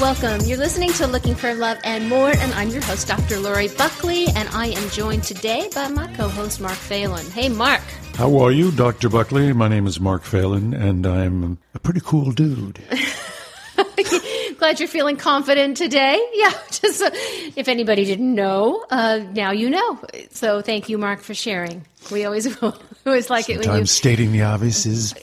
Welcome. You're listening to Looking for Love and More, and I'm your host, Dr. Lori Buckley, and I am joined today by my co host, Mark Phelan. Hey, Mark. How are you, Dr. Buckley? My name is Mark Phelan, and I'm a pretty cool dude. Glad you're feeling confident today. Yeah, just uh, if anybody didn't know, uh, now you know. So thank you, Mark, for sharing. We always always like Sometimes it when you stating the obvious is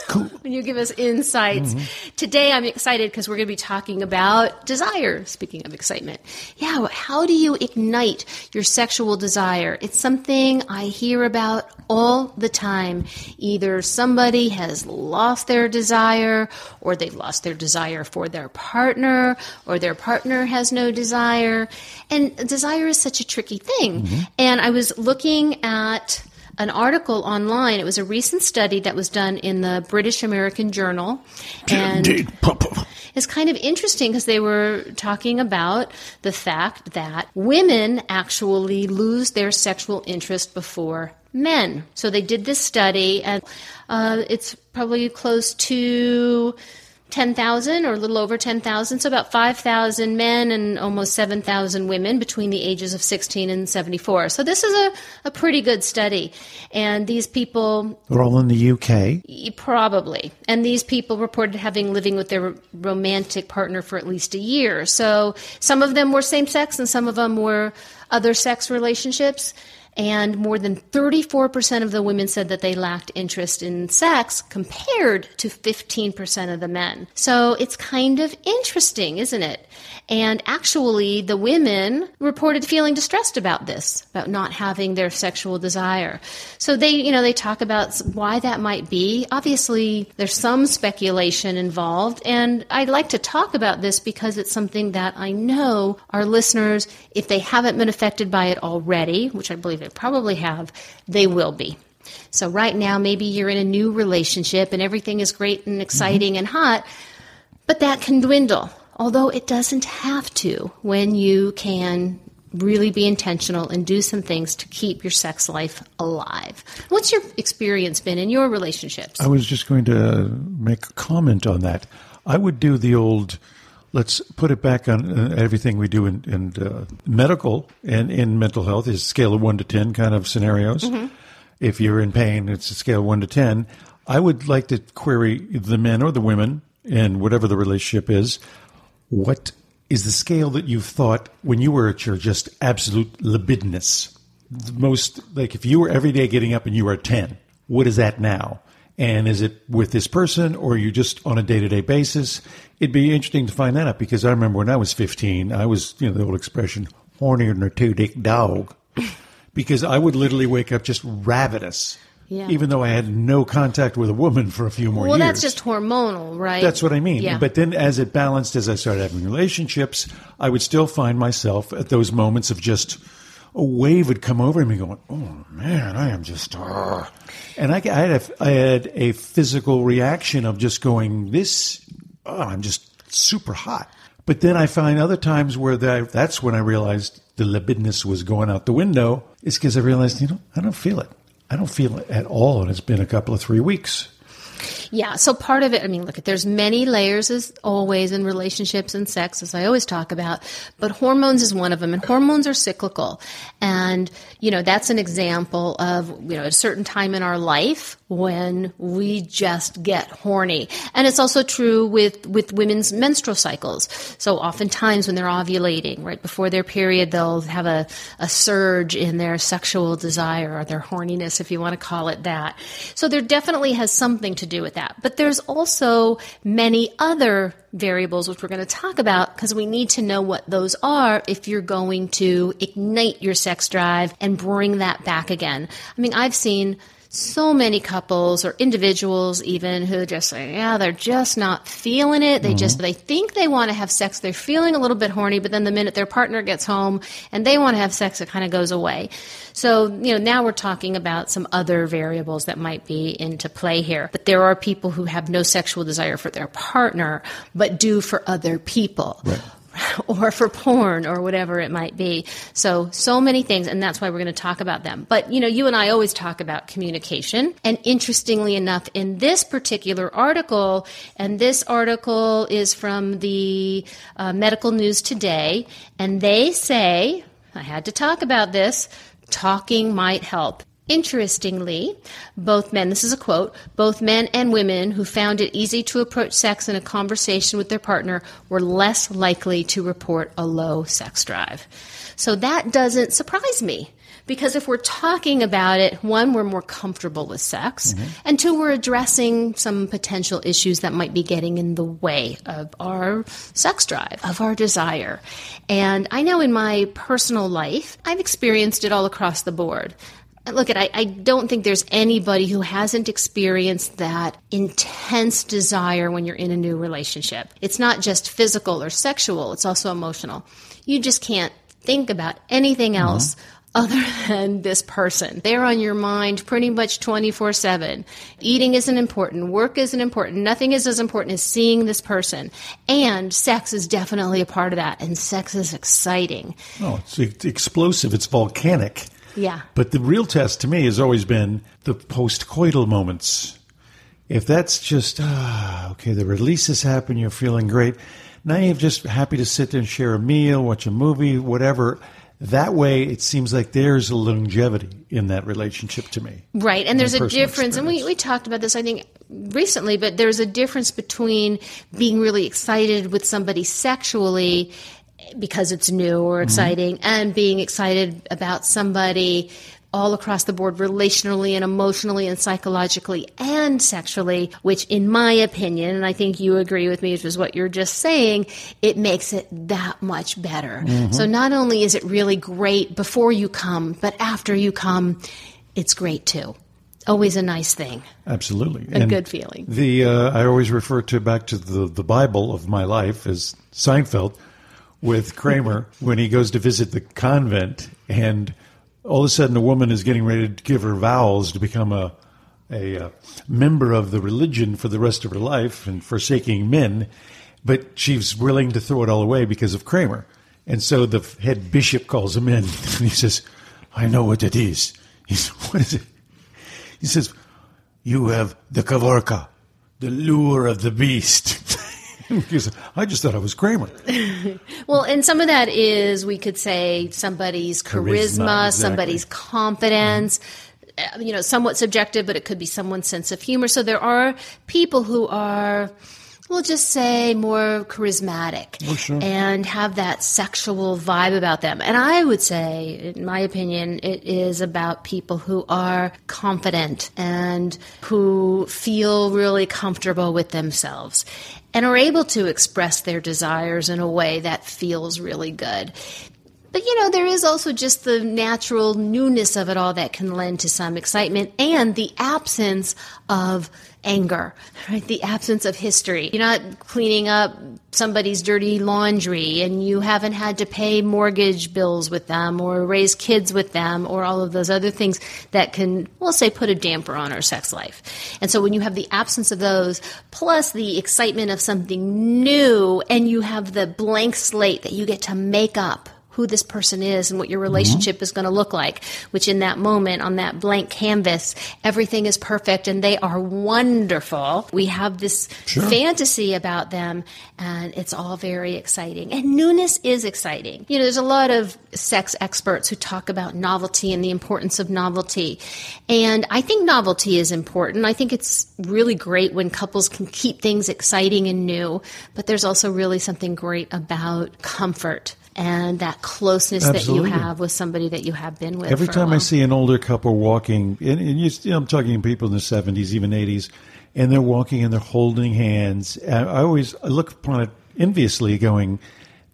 cool. when you give us insights. Mm-hmm. Today, I'm excited because we're going to be talking about desire. Speaking of excitement, yeah, how do you ignite your sexual desire? It's something I hear about all the time. Either somebody has lost their desire, or they've lost their desire for their partner, or their partner has no desire. And desire is such a tricky thing. Mm-hmm. And I was looking at an article online. It was a recent study that was done in the British American Journal. And it's kind of interesting because they were talking about the fact that women actually lose their sexual interest before men. So they did this study, and uh, it's probably close to 10,000 or a little over 10,000, so about 5,000 men and almost 7,000 women between the ages of 16 and 74. So this is a, a pretty good study. And these people We're all in the UK. Probably. And these people reported having living with their romantic partner for at least a year. So some of them were same sex and some of them were other sex relationships. And more than 34% of the women said that they lacked interest in sex compared to 15% of the men. So it's kind of interesting, isn't it? And actually, the women reported feeling distressed about this, about not having their sexual desire. So they, you know, they talk about why that might be. Obviously, there's some speculation involved, and I'd like to talk about this because it's something that I know our listeners, if they haven't been affected by it already, which I believe they probably have, they will be. So right now, maybe you're in a new relationship and everything is great and exciting and hot, but that can dwindle. Although it doesn't have to when you can really be intentional and do some things to keep your sex life alive. What's your experience been in your relationships? I was just going to make a comment on that. I would do the old, let's put it back on uh, everything we do in, in uh, medical and in mental health is scale of 1 to 10 kind of scenarios. If you're in pain, it's a scale of 1 to 10. I would like to query the men or the women, and whatever the relationship is, what is the scale that you've thought when you were at your just absolute libidinous? The most, like if you were every day getting up and you were at 10, what is that now? And is it with this person or are you just on a day to day basis? It'd be interesting to find that out because I remember when I was 15, I was, you know, the old expression, hornier than a two dick dog. because I would literally wake up just ravenous. Yeah. Even though I had no contact with a woman for a few more well, years. Well, that's just hormonal, right? That's what I mean. Yeah. But then as it balanced, as I started having relationships, I would still find myself at those moments of just a wave would come over me going, oh man, I am just, uh. and I, I, had a, I had a physical reaction of just going, this, oh, I'm just super hot. But then I find other times where that, that's when I realized the libidinous was going out the window. Is because I realized, you know, I don't feel it. I don't feel it at all. And it's been a couple of three weeks. Yeah, so part of it, I mean, look, there's many layers as always in relationships and sex, as I always talk about, but hormones is one of them, and hormones are cyclical. And, you know, that's an example of, you know, a certain time in our life when we just get horny. And it's also true with, with women's menstrual cycles. So oftentimes when they're ovulating, right before their period, they'll have a, a surge in their sexual desire or their horniness, if you want to call it that. So there definitely has something to do with that. But there's also many other variables which we're going to talk about because we need to know what those are if you're going to ignite your sex drive and bring that back again. I mean, I've seen so many couples or individuals even who just say, yeah, they're just not feeling it. They just, mm-hmm. they think they want to have sex. They're feeling a little bit horny, but then the minute their partner gets home and they want to have sex, it kind of goes away. So, you know, now we're talking about some other variables that might be into play here. But there are people who have no sexual desire for their partner, but do for other people. Right. or for porn or whatever it might be. So, so many things, and that's why we're going to talk about them. But, you know, you and I always talk about communication. And interestingly enough, in this particular article, and this article is from the uh, Medical News Today, and they say, I had to talk about this, talking might help. Interestingly, both men, this is a quote, both men and women who found it easy to approach sex in a conversation with their partner were less likely to report a low sex drive. So that doesn't surprise me. Because if we're talking about it, one, we're more comfortable with sex, mm-hmm. and two, we're addressing some potential issues that might be getting in the way of our sex drive, of our desire. And I know in my personal life, I've experienced it all across the board look at I, I don't think there's anybody who hasn't experienced that intense desire when you're in a new relationship it's not just physical or sexual it's also emotional you just can't think about anything uh-huh. else other than this person. They're on your mind pretty much 24 7. Eating isn't important. Work isn't important. Nothing is as important as seeing this person. And sex is definitely a part of that. And sex is exciting. Oh, it's explosive. It's volcanic. Yeah. But the real test to me has always been the post-coital moments. If that's just ah, okay, the release has happened, you're feeling great. Now you're just happy to sit there and share a meal, watch a movie, whatever. That way, it seems like there's a longevity in that relationship to me. Right, and there's a difference, and we, we talked about this, I think, recently, but there's a difference between being really excited with somebody sexually because it's new Mm-hmm. or exciting and being excited about somebody all across the board relationally and emotionally and psychologically and sexually which in my opinion and i think you agree with me which is what you're just saying it makes it that much better Mm-hmm. so not only is it really great before you come but after you come it's great too always a nice thing Absolutely, A good feeling. The uh, I always refer to back to the the Bible of my life as Seinfeld with Kramer when he goes to visit the convent, and all of a sudden a woman is getting ready to give her vows to become a a uh, member of the religion for the rest of her life and forsaking men, but she's willing to throw it all away because of Kramer. And so the head bishop calls him in, and he says, "I know what it is." He says, "What is it?" He says, You have the Kavorka, the lure of the beast. I just thought I was Kramer. Well, and some of that is, we could say, somebody's charisma, Charisma, exactly. somebody's confidence. uh, You know, somewhat subjective, but it could be someone's sense of humor. So there are people who are, we'll just say, more charismatic oh, and have that sexual vibe about them. And I would say, in my opinion, it is about people who are confident and who feel really comfortable with themselves and are able to express their desires in a way that feels really good. But you know, there is also just the natural newness of it all that can lend to some excitement and the absence of anger, right? The absence of history. You're not cleaning up somebody's dirty laundry and you haven't had to pay mortgage bills with them or raise kids with them or all of those other things that can, we'll say, put a damper on our sex life. And so when you have the absence of those, plus the excitement of something new, and you have the blank slate that you get to make up who this person is and what your relationship is going to look like, which in that moment on that blank canvas, everything is perfect and they are wonderful. We have this fantasy about them and it's all very exciting. And newness is exciting. You know, there's a lot of sex experts who talk about novelty and the importance of novelty. And I think novelty is important. I think it's really great when couples can keep things exciting and new, but there's also really something great about comfort and that closeness Absolutely. that you have with somebody that you have been with. Every for a time I see an older couple walking, and, and you, you know, I'm talking people in the 70s, even 80s, and they're walking and they're holding hands. and I always I look upon it enviously, going,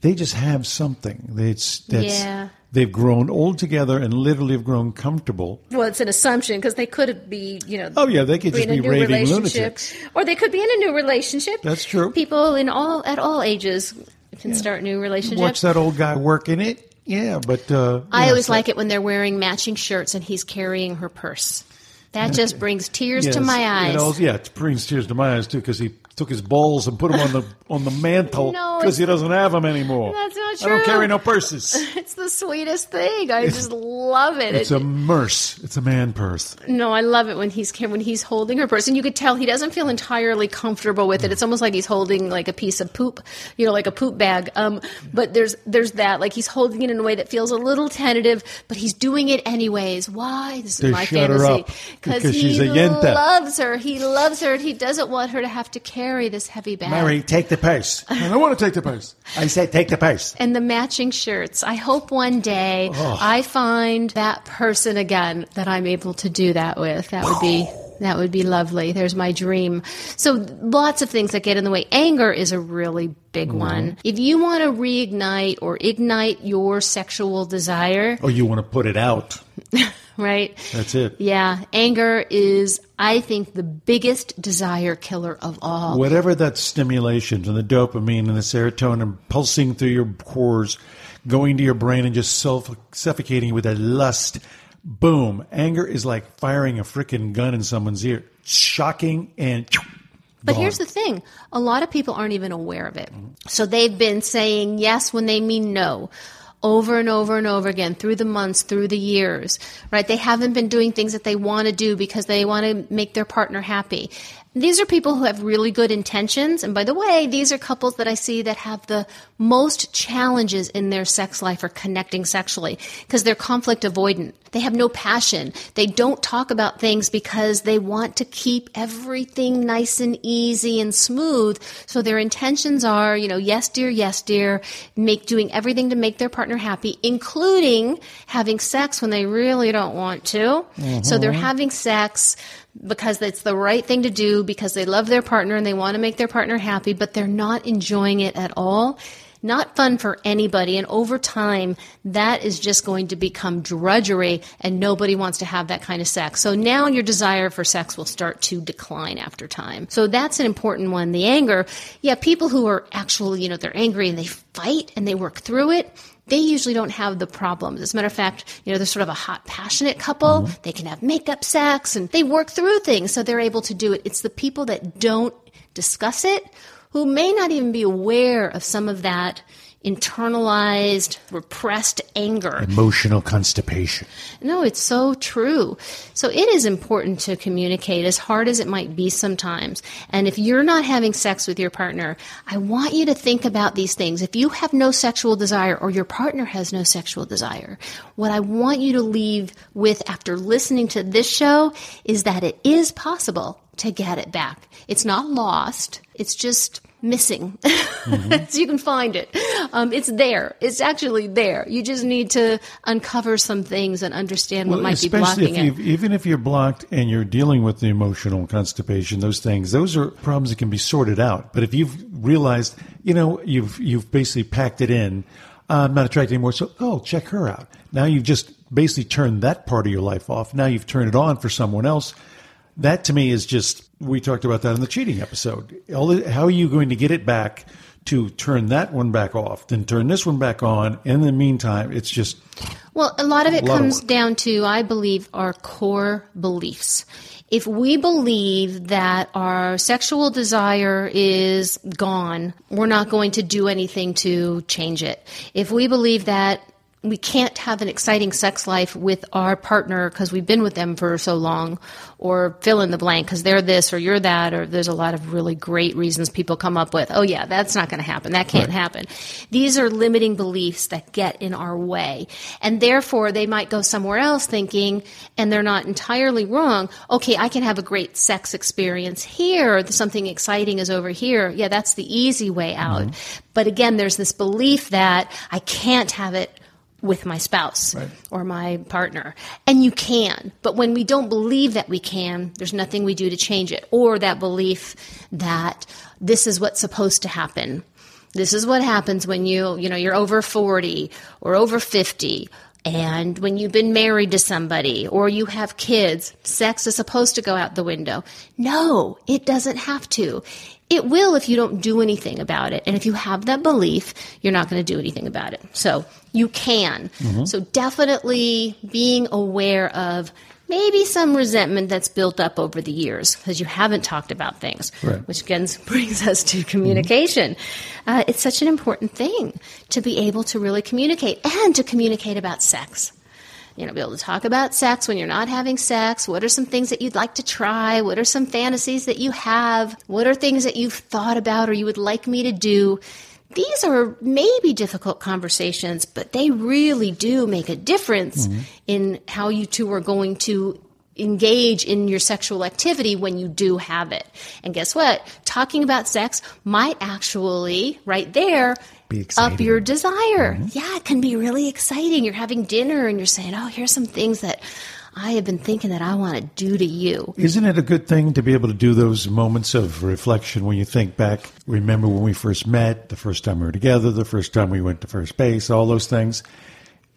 they just have something. It's that's Yeah. they've grown old together and literally have grown comfortable. Well, it's an assumption because they could be, you know. Oh, yeah, they could just in a be new raving relationship, lunatics. or they could be in a new relationship. That's true. People in all at all ages can start new relationships. Watch that old guy working it. Yeah, but uh, I yeah, always so- like it when they're wearing matching shirts and he's carrying her purse. That just brings tears to my eyes. It also, yeah, it brings tears to my eyes too because he took his balls and put them on the on the mantle No, because he doesn't have them anymore. That's not I don't carry no purses. It's the sweetest thing. I just love it. It's It- a merce. It's a man purse. no, I love it when he's when he's holding her purse, and you could tell he doesn't feel entirely comfortable with it. It's almost like he's holding like a piece of poop, you know, like a poop bag. Um, but there's there's that like he's holding it in a way that feels a little tentative, but he's doing it anyways. Why? This is To my shut her fantasy up, because he she's a yenta. loves her. He loves her. and He doesn't want her to have to carry this heavy bag. Mary, take the purse. I don't want to take the purse. I said take the purse. and the matching shirts. I hope one day Oh. I find that person again that I'm able to do that with. That would be that would be lovely. There's my dream. So lots of things that get in the way. Anger is a really big Mm-hmm. one. If you want to reignite or ignite your sexual desire, or you want to put it out. right? That's it. Yeah, anger is I think the biggest desire killer of all. Whatever that stimulation and the dopamine and the serotonin pulsing through your pores, going to your brain and just self suffocating with that lust. Boom. Anger is like firing a freaking gun in someone's ear. Shocking and. But here's the thing a lot of people aren't even aware of it. So they've been saying yes when they mean no. Over and over and over again through the months, through the years, right? They haven't been doing things that they want to do because they want to make their partner happy. These are people who have really good intentions. And by the way, these are couples that I see that have the most challenges in their sex life or connecting sexually because they're conflict avoidant. They have no passion. They don't talk about things because they want to keep everything nice and easy and smooth. So their intentions are, you know, yes, dear, yes, dear, make doing everything to make their partner happy, including having sex when they really don't want to. So they're mm-hmm. having sex because it's the right thing to do because they love their partner and they want to make their partner happy, but they're not enjoying it at all. Not fun for anybody. And over time, that is just going to become drudgery and nobody wants to have that kind of sex. So now your desire for sex will start to decline after time. So that's an important one. The anger. Yeah, people who are actually, you know, they're angry and they fight and they work through it they usually don't have the problems. As a matter of fact, you know, they're sort of a hot, passionate couple. Mm-hmm. They can have makeup sex and they work through things, so they're able to do it. It's the people that don't discuss it who may not even be aware of some of that internalized, repressed anger. Emotional constipation. No, it's so true. So it is important to communicate as hard as it might be sometimes. And if you're not having sex with your partner, I want you to think about these things. If you have no sexual desire or your partner has no sexual desire, what I want you to leave with after listening to this show is that it is possible to get it back. It's not lost. It's just missing. so you can find it. Um, it's there. It's actually there. You just need to uncover some things and understand what might be especially blocking if it. you've, even if you're blocked and you're dealing with the emotional constipation, those things, those are problems that can be sorted out. But if you've realized, you know, you've you've basically packed it in, uh, I'm not attracted anymore, so oh, check her out. Now you've just basically turned that part of your life off. Now you've turned it on for someone else. That to me is just we talked about that in the cheating episode. How are you going to get it back to turn that one back off, then turn this one back on? In the meantime, it's just Well, a lot of it lot comes work. down to, I believe, our core beliefs. If we believe that our sexual desire is gone, we're not going to do anything to change it. If we believe that we can't have an exciting sex life with our partner because we've been with them for so long, or fill in the blank because they're this or you're that, or there's a lot of really great reasons people come up with, oh, yeah, that's not going to happen. That can't happen. These are limiting beliefs that get in our way. And therefore, they might go somewhere else thinking, and they're not entirely wrong, okay, I can have a great sex experience here. Something exciting is over here. Yeah, that's the easy way out. Mm-hmm. But again, there's this belief that I can't have it with my spouse or my partner. And you can. But when we don't believe that we can, there's nothing we do to change it. Or that belief that this is what's supposed to happen. This is what happens when you, you know, you're over 40 or over 50 and when you've been married to somebody or you have kids, sex is supposed to go out the window. No, it doesn't have to. It will if you don't do anything about it. And if you have that belief, you're not going to do anything about it. So you can. So definitely being aware of maybe some resentment that's built up over the years because you haven't talked about things, Right. which again brings us to communication. Uh, it's such an important thing to be able to really communicate and to communicate about sex. You know, be able to talk about sex when you're not having sex. What are some things that you'd like to try? What are some fantasies that you have? What are things that you've thought about or you would like me to do? These are maybe difficult conversations, but they really do make a difference mm-hmm. in how you two are going to engage in your sexual activity when you do have it. And guess what? Talking about sex might actually, right there, Be up your desire. Yeah, it can be really exciting. You're having dinner and you're saying, oh, here's some things that I have been thinking that I want to do to you. Isn't it a good thing to be able to do those moments of reflection when you think back? Remember when we first met, the first time we were together, the first time we went to first base, all those things.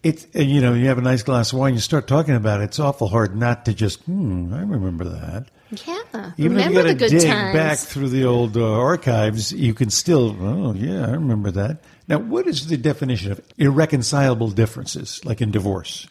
It, and, you know, you have a nice glass of wine, you start talking about it. It's awful hard not to just, hmm, I remember that. Yeah. Even Remember if you got the to dig times. back through the old uh, archives, you can still, oh, yeah, I remember that. Now, what is the definition of irreconcilable differences, like in divorce?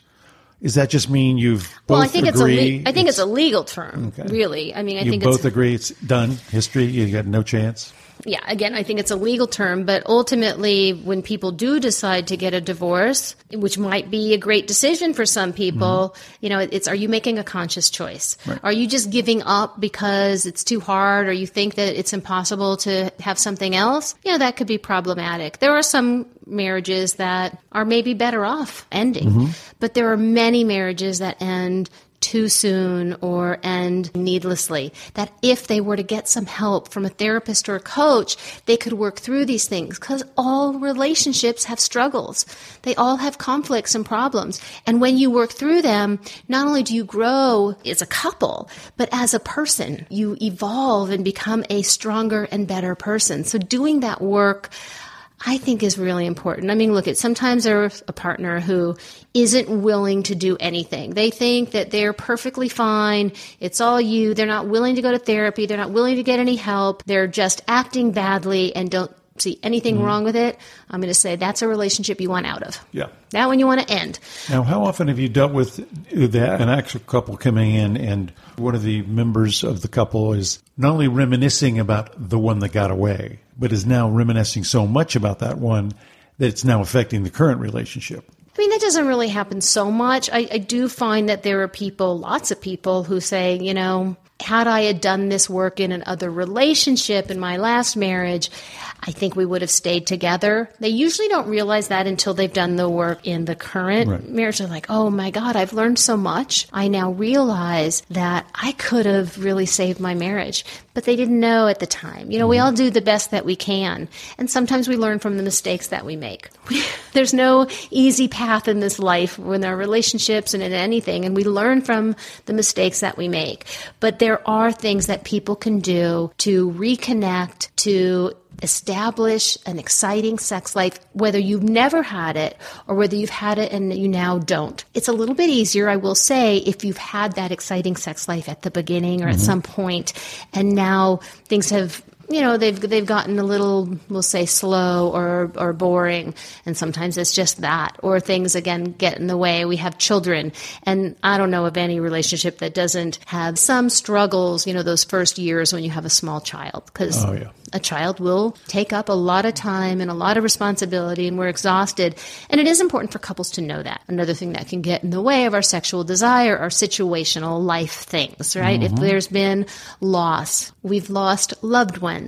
Is that just mean you've both well, I think it's a le- I think it's, a legal term, Okay. really. I mean, I you think both it's agree it's done. History, you got no chance. Yeah, again, I think it's a legal term, but ultimately, when people do decide to get a divorce, which might be a great decision for some people, mm-hmm. you know, it's are you making a conscious choice? Right. Are you just giving up because it's too hard or you think that it's impossible to have something else? You know, that could be problematic. There are some marriages that are maybe better off ending, mm-hmm. but there are many marriages that end too soon or end needlessly. That if they were to get some help from a therapist or a coach, they could work through these things because all relationships have struggles. They all have conflicts and problems. And when you work through them, not only do you grow as a couple, but as a person, you evolve and become a stronger and better person. So doing that work, I think is really important. I mean, look, at sometimes there's a partner who isn't willing to do anything. They think that they're perfectly fine. It's all you. They're not willing to go to therapy. They're not willing to get any help. They're just acting badly and don't see anything mm-hmm. wrong with it. I'm going to say that's a relationship you want out of. Yeah. That one you want to end. Now, how often have you dealt with that, an actual couple coming in and one of the members of the couple is not only reminiscing about the one that got away, but is now reminiscing so much about that one that it's now affecting the current relationship? I mean, that doesn't really happen so much. I, I do find that there are people, lots of people, who say, you know, had I had done this work in another relationship in my last marriage, I think we would have stayed together. They usually don't realize that until they've done the work in the current Right. marriage. They're like, oh my God, I've learned so much. I now realize that I could have really saved my marriage, but they didn't know at the time. You know, we mm-hmm. all do the best that we can, and sometimes we learn from the mistakes that we make. There's no easy path in this life in our relationships and in anything, and we learn from the mistakes that we make. But there are things that people can do to reconnect, to establish an exciting sex life, whether you've never had it or whether you've had it and you now don't. It's a little bit easier, I will say, if you've had that exciting sex life at the beginning or at mm-hmm. some point, and now things have you know they've they've gotten a little we'll say slow or or boring. And sometimes it's just that. Or things again get in the way. We have children. And i don't know of any relationship that doesn't have some struggles you know those first years when you have a small child. Because Oh, yeah. a child will take up a lot of time and a lot of responsibility and we're exhausted. And it is important for couples to know that. Another thing that can get in the way of our sexual desire are situational life things right? If mm-hmm. there's been loss we've lost loved ones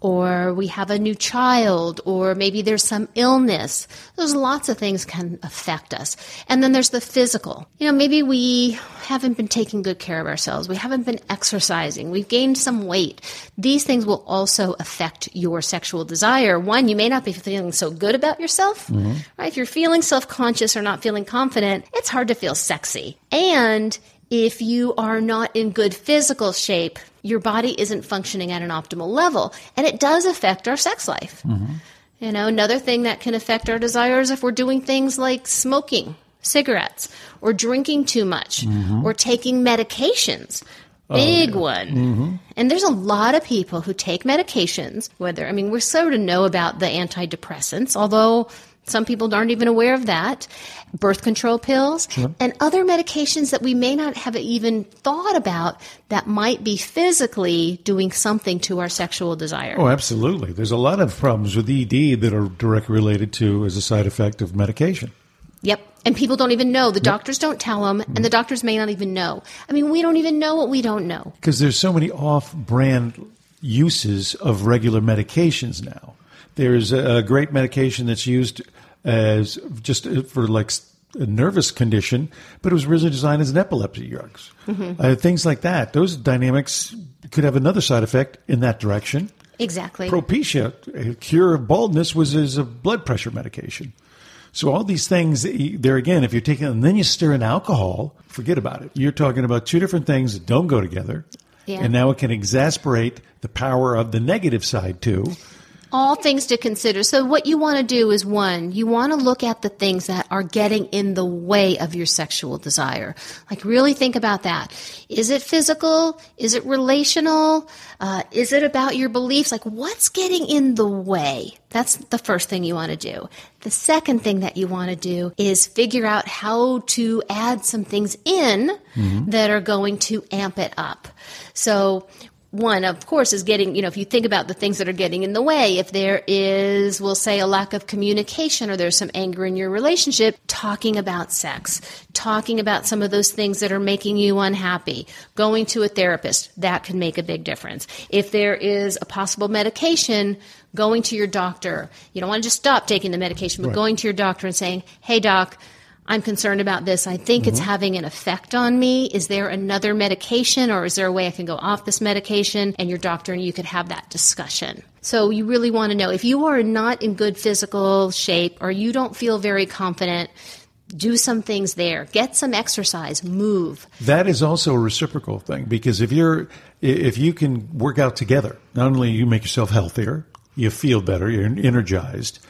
or we have a new child or maybe there's some illness. There's lots of things can affect us. And then there's the physical. You know maybe we haven't been taking good care of ourselves. We haven't been exercising. We've gained some weight. These things will also affect your sexual desire. One you may not be feeling so good about yourself mm-hmm. right? If you're feeling self-conscious or not feeling confident it's hard to feel sexy. And if you are not in good physical shape, your body isn't functioning at an optimal level. And it does affect our sex life. You know, another thing that can affect our desires if we're doing things like smoking cigarettes or drinking too much mm-hmm. or taking medications. Oh, Big one. Mm-hmm. And there's a lot of people who take medications, whether, I mean, we're sort of know about the antidepressants, although some people aren't even aware of that, birth control pills, and other medications that we may not have even thought about that might be physically doing something to our sexual desire. Oh, absolutely. There's a lot of problems with ED that are directly related to as a side effect of medication. Yep. And people don't even know. The doctors don't tell them, and mm-hmm. the doctors may not even know. I mean, we don't even know what we don't know. Because there's so many off-brand uses of regular medications now. There's a a great medication that's used as just for like a nervous condition, but it was originally designed as an epilepsy drugs. Uh, things like that. Those dynamics could have another side effect in that direction. Exactly. Propecia, a cure of baldness, was as a blood pressure medication. So all these things, there again, if you're taking, and then you stir in alcohol, forget about it. You're talking about two different things that don't go together, Yeah. and now it can exasperate the power of the negative side too. All things to consider. So, what you want to do is one, you want to look at the things that are getting in the way of your sexual desire. Like, really think about that. Is it physical? Is it relational? Uh, is it about your beliefs? Like, what's getting in the way? That's the first thing you want to do. The second thing that you want to do is figure out how to add some things in that are going to amp it up. So, one, of course, is getting, you know, if you think about the things that are getting in the way, if there is, we'll say, a lack of communication or there's some anger in your relationship, talking about sex, talking about some of those things that are making you unhappy, going to a therapist, that can make a big difference. If there is a possible medication, going to your doctor, you don't want to just stop taking the medication, but Right. going to your doctor and saying, hey, doc, I'm concerned about this. I think it's mm-hmm. having an effect on me. Is there another medication or is there a way I can go off this medication? And your doctor and you could have that discussion. So you really want to know if you are not in good physical shape or you don't feel very confident, do some things there. Get some exercise, move. That is also a reciprocal thing because if you're if you can work out together, not only you make yourself healthier, you feel better, you're energized,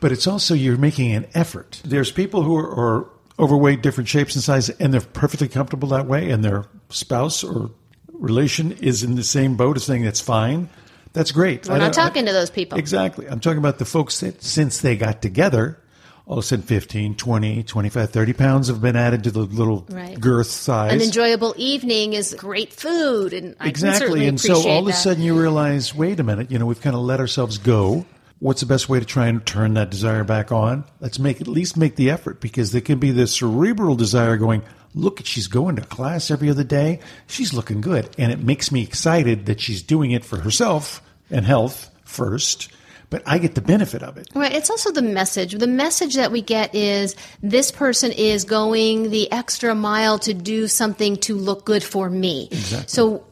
but it's also you're making an effort. There's people who are, are overweight, different shapes and sizes, and they're perfectly comfortable that way, and their spouse or relation is in the same boat as saying that's fine. That's great. We're not don't- I- talking to those people. Exactly. I'm talking about the folks that since they got together, all of a sudden 15, 20, 25, 30 pounds have been added to the little Right. girth size. An enjoyable evening is great food, and I exactly. And so all of a sudden you realize, wait a minute, you know, we've kind of let ourselves go. What's the best way to try and turn that desire back on? Let's make at least make the effort because there can be this cerebral desire going, look, she's going to class every other day. She's looking good. And it makes me excited that she's doing it for herself and health first, but I get the benefit of it. Right. It's also the message. The message that we get is this person is going the extra mile to do something to look good for me. Exactly. So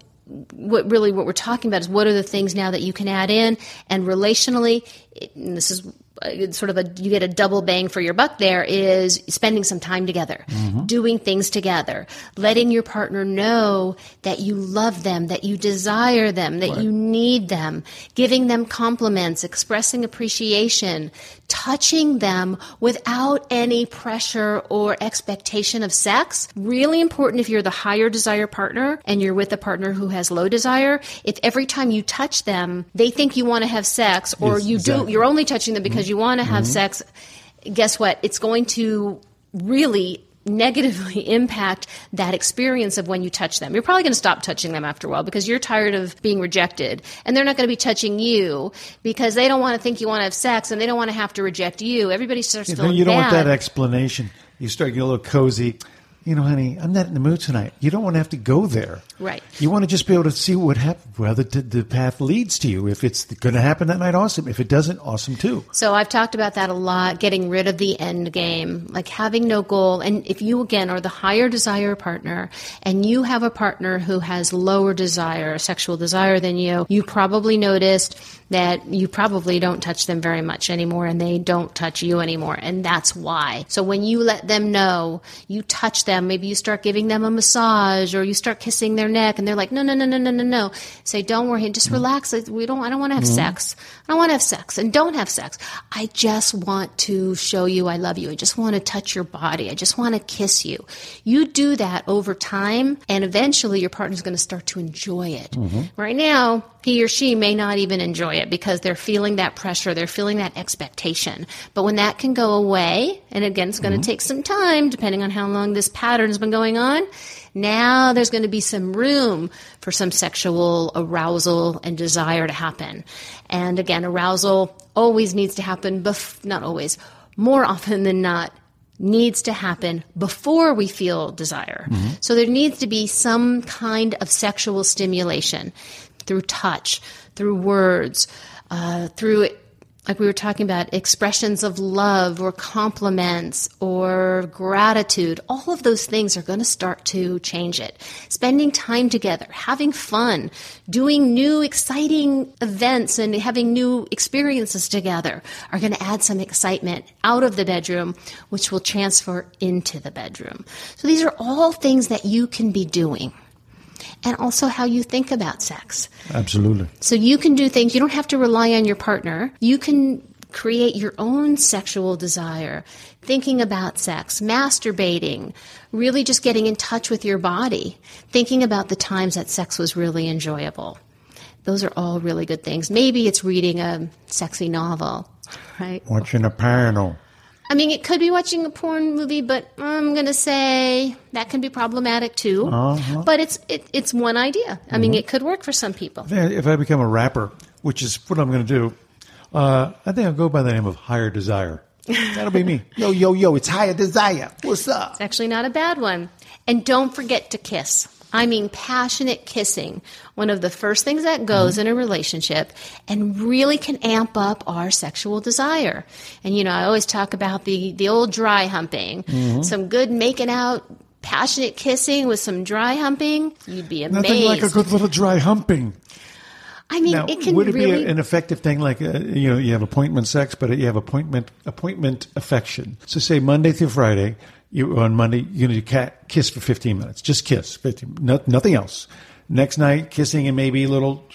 what really what we're talking about is what are the things now that you can add in? And relationally and this is Uh, sort of a you get a double bang for your buck there is spending some time together mm-hmm. doing things together letting your partner know that you love them that you desire them that you need them giving them compliments expressing appreciation touching them without any pressure or expectation of sex. Really important if you're the higher desire partner and you're with a partner who has low desire if every time you touch them they think you want to have sex or Yes, you exactly. do you're only touching them because you want to have Mm-hmm. sex guess what it's going to really negatively impact that experience of when you touch them. You're probably going to stop touching them after a while because you're tired of being rejected and they're not going to be touching you because they don't want to think you want to have sex and they don't want to have to reject you. Everybody starts know, feeling you don't bad. want that explanation. You start getting a little cozy. You know, honey, I'm not in the mood tonight. You don't want to have to go there. Right. You want to just be able to see what happens, whether the, the path leads to you. If it's going to happen that night, awesome. If it doesn't, awesome too. So I've talked about that a lot, getting rid of the end game, like having no goal. And if you again are the higher desire partner and you have a partner who has lower desire, sexual desire than you, you probably noticed that you probably don't touch them very much anymore and they don't touch you anymore. And that's why. So when you let them know, you touch them, maybe you start giving them a massage or you start kissing their neck and they're like, no, no, no, no, no, no, no. Say, don't worry, just relax. We don't, I don't want to have mm-hmm. sex. I don't want to have sex and don't have sex. I just want to show you I love you. I just want to touch your body. I just want to kiss you. You do that over time and eventually your partner's going to start to enjoy it. Mm-hmm. Right now, he or she may not even enjoy it because they're feeling that pressure, they're feeling that expectation. But when that can go away, and again, it's going to mm-hmm. take some time depending on how long this pattern has been going on, now there's going to be some room for some sexual arousal and desire to happen. And again, arousal always needs to happen, bef- not always, more often than not, needs to happen before we feel desire. Mm-hmm. So there needs to be some kind of sexual stimulation through touch, through words, uh, through like we were talking about, expressions of love or compliments or gratitude, all of those things are going to start to change it. Spending time together, having fun, doing new exciting events and having new experiences together are going to add some excitement out of the bedroom, which will transfer into the bedroom. So these are all things that you can be doing and also how you think about sex. Absolutely. So you can do things, you don't have to rely on your partner. You can create your own sexual desire, thinking about sex, masturbating, really just getting in touch with your body, thinking about the times that sex was really enjoyable. Those are all really good things. Maybe it's reading a sexy novel, right? Watching a panel. I mean, it could be watching a porn movie, but I'm going to say that can be problematic too. Uh-huh. But it's it, it's one idea. I mm-hmm. mean, it could work for some people. If I become a rapper, which is what I'm going to do, uh, I think I'll go by the name of Higher Desire. That'll be me. yo, yo, yo! It's Higher Desire. What's up? It's actually not a bad one. And don't forget to kiss. I mean, passionate kissing, one of the first things that goes mm-hmm. in a relationship and really can amp up our sexual desire. And, you know, I always talk about the, the old dry humping, mm-hmm. some good making out, passionate kissing with some dry humping. You'd be amazed. Nothing like a good little dry humping. I mean, now, it can would it really... be an effective thing like uh, you know you have appointment sex, but you have appointment appointment affection. So say Monday through Friday, you on Monday you're going to kiss for 15 minutes, just kiss, 15, no, nothing else. Next night, kissing and maybe a little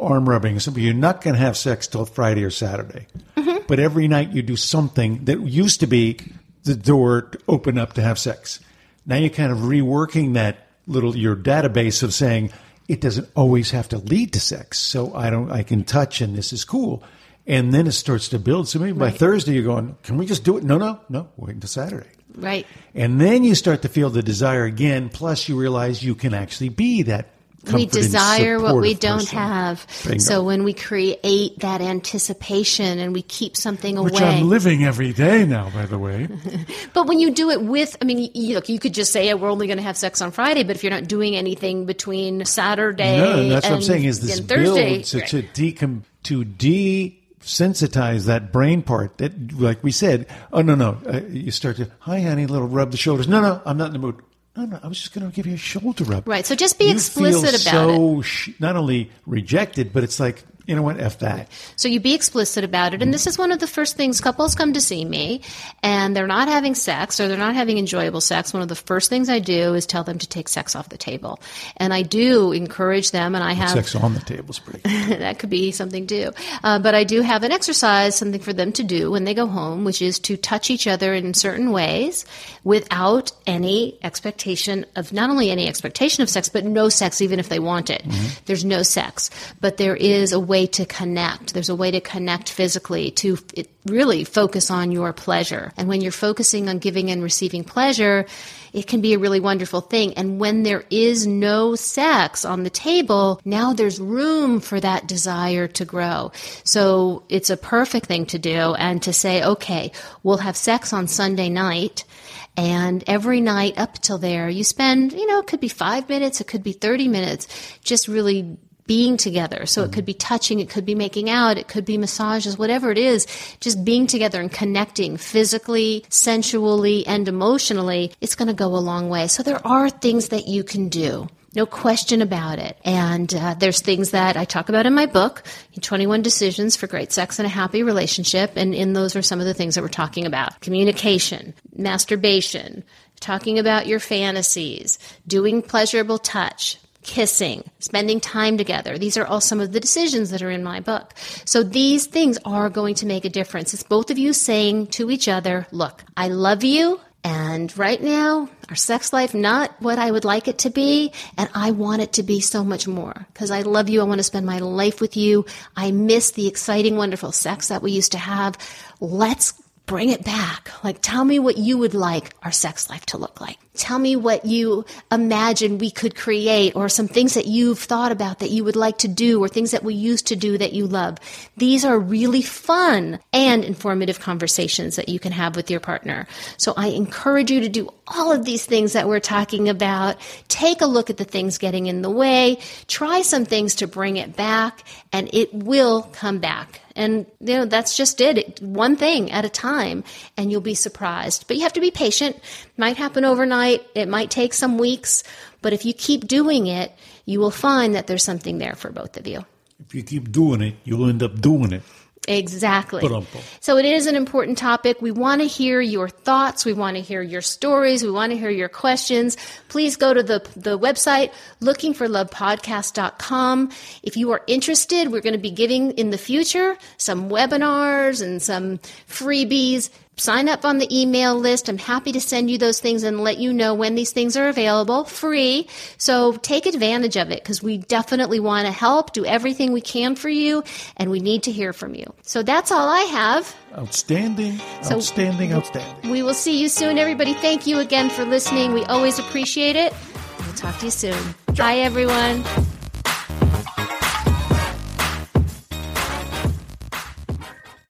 arm rubbing. So you're not going to have sex till Friday or Saturday. Mm-hmm. But every night you do something that used to be the door to open up to have sex. Now you're kind of reworking that little your database of saying it doesn't always have to lead to sex. So I don't, I can touch and this is cool. And then it starts to build. So maybe right. by Thursday you're going, can we just do it? No, no, no, wait until Saturday. Right. And then you start to feel the desire again. Plus you realize you can actually be that we desire what we don't person. have. Bingo. So when we create that anticipation and we keep something away, which I'm living every day now, by the way. but when you do it with, I mean, you, look, you could just say, "We're only going to have sex on Friday," but if you're not doing anything between Saturday, no, that's and, what I'm saying is this Thursday, build to, right. to decom to de sensitize that brain part that like we said oh no no uh, you start to hi honey little rub the shoulders no no i'm not in the mood no, no, I was just going to give you a shoulder rub. Right. So just be you explicit about it. so it. Sh- not only rejected, but it's like you know what, F that. So you be explicit about it. And this is one of the first things couples come to see me and they're not having sex or they're not having enjoyable sex. One of the first things I do is tell them to take sex off the table. And I do encourage them and I have. Sex on the table is pretty That could be something too. Uh, but I do have an exercise, something for them to do when they go home, which is to touch each other in certain ways without any expectation of not only any expectation of sex, but no sex, even if they want it. Mm-hmm. There's no sex. But there is a way to connect. There's a way to connect physically to really focus on your pleasure. And when you're focusing on giving and receiving pleasure, it can be a really wonderful thing. And when there is no sex on the table, now there's room for that desire to grow. So it's a perfect thing to do and to say, okay, we'll have sex on Sunday night. And every night up till there, you spend, you know, it could be five minutes, it could be 30 minutes, just really being together. So it could be touching, it could be making out, it could be massages, whatever it is, just being together and connecting physically, sensually, and emotionally, it's going to go a long way. So there are things that you can do. No question about it. And uh, there's things that I talk about in my book, 21 Decisions for Great Sex and a Happy Relationship. And in those are some of the things that we're talking about communication, masturbation, talking about your fantasies, doing pleasurable touch, kissing, spending time together. These are all some of the decisions that are in my book. So these things are going to make a difference. It's both of you saying to each other, look, I love you. And right now, our sex life, not what I would like it to be. And I want it to be so much more because I love you. I want to spend my life with you. I miss the exciting, wonderful sex that we used to have. Let's bring it back. Like, tell me what you would like our sex life to look like. Tell me what you imagine we could create or some things that you've thought about that you would like to do or things that we used to do that you love. These are really fun and informative conversations that you can have with your partner. So I encourage you to do all of these things that we're talking about. Take a look at the things getting in the way. Try some things to bring it back and it will come back. And you know, that's just it. One thing at a time and you'll be surprised. But you have to be patient. Might happen overnight. It might take some weeks, but if you keep doing it, you will find that there's something there for both of you. If you keep doing it, you'll end up doing it. Exactly. Ba-dum-bum. So it is an important topic. We want to hear your thoughts. We want to hear your stories. We want to hear your questions. Please go to the, the website lookingforlovepodcast.com. If you are interested, we're going to be giving in the future some webinars and some freebies sign up on the email list. I'm happy to send you those things and let you know when these things are available free. So take advantage of it because we definitely want to help, do everything we can for you, and we need to hear from you. So that's all I have. Outstanding, So- outstanding, outstanding. We will see you soon, everybody. Thank you again for listening. We always appreciate it. We'll talk to you soon. Bye, everyone.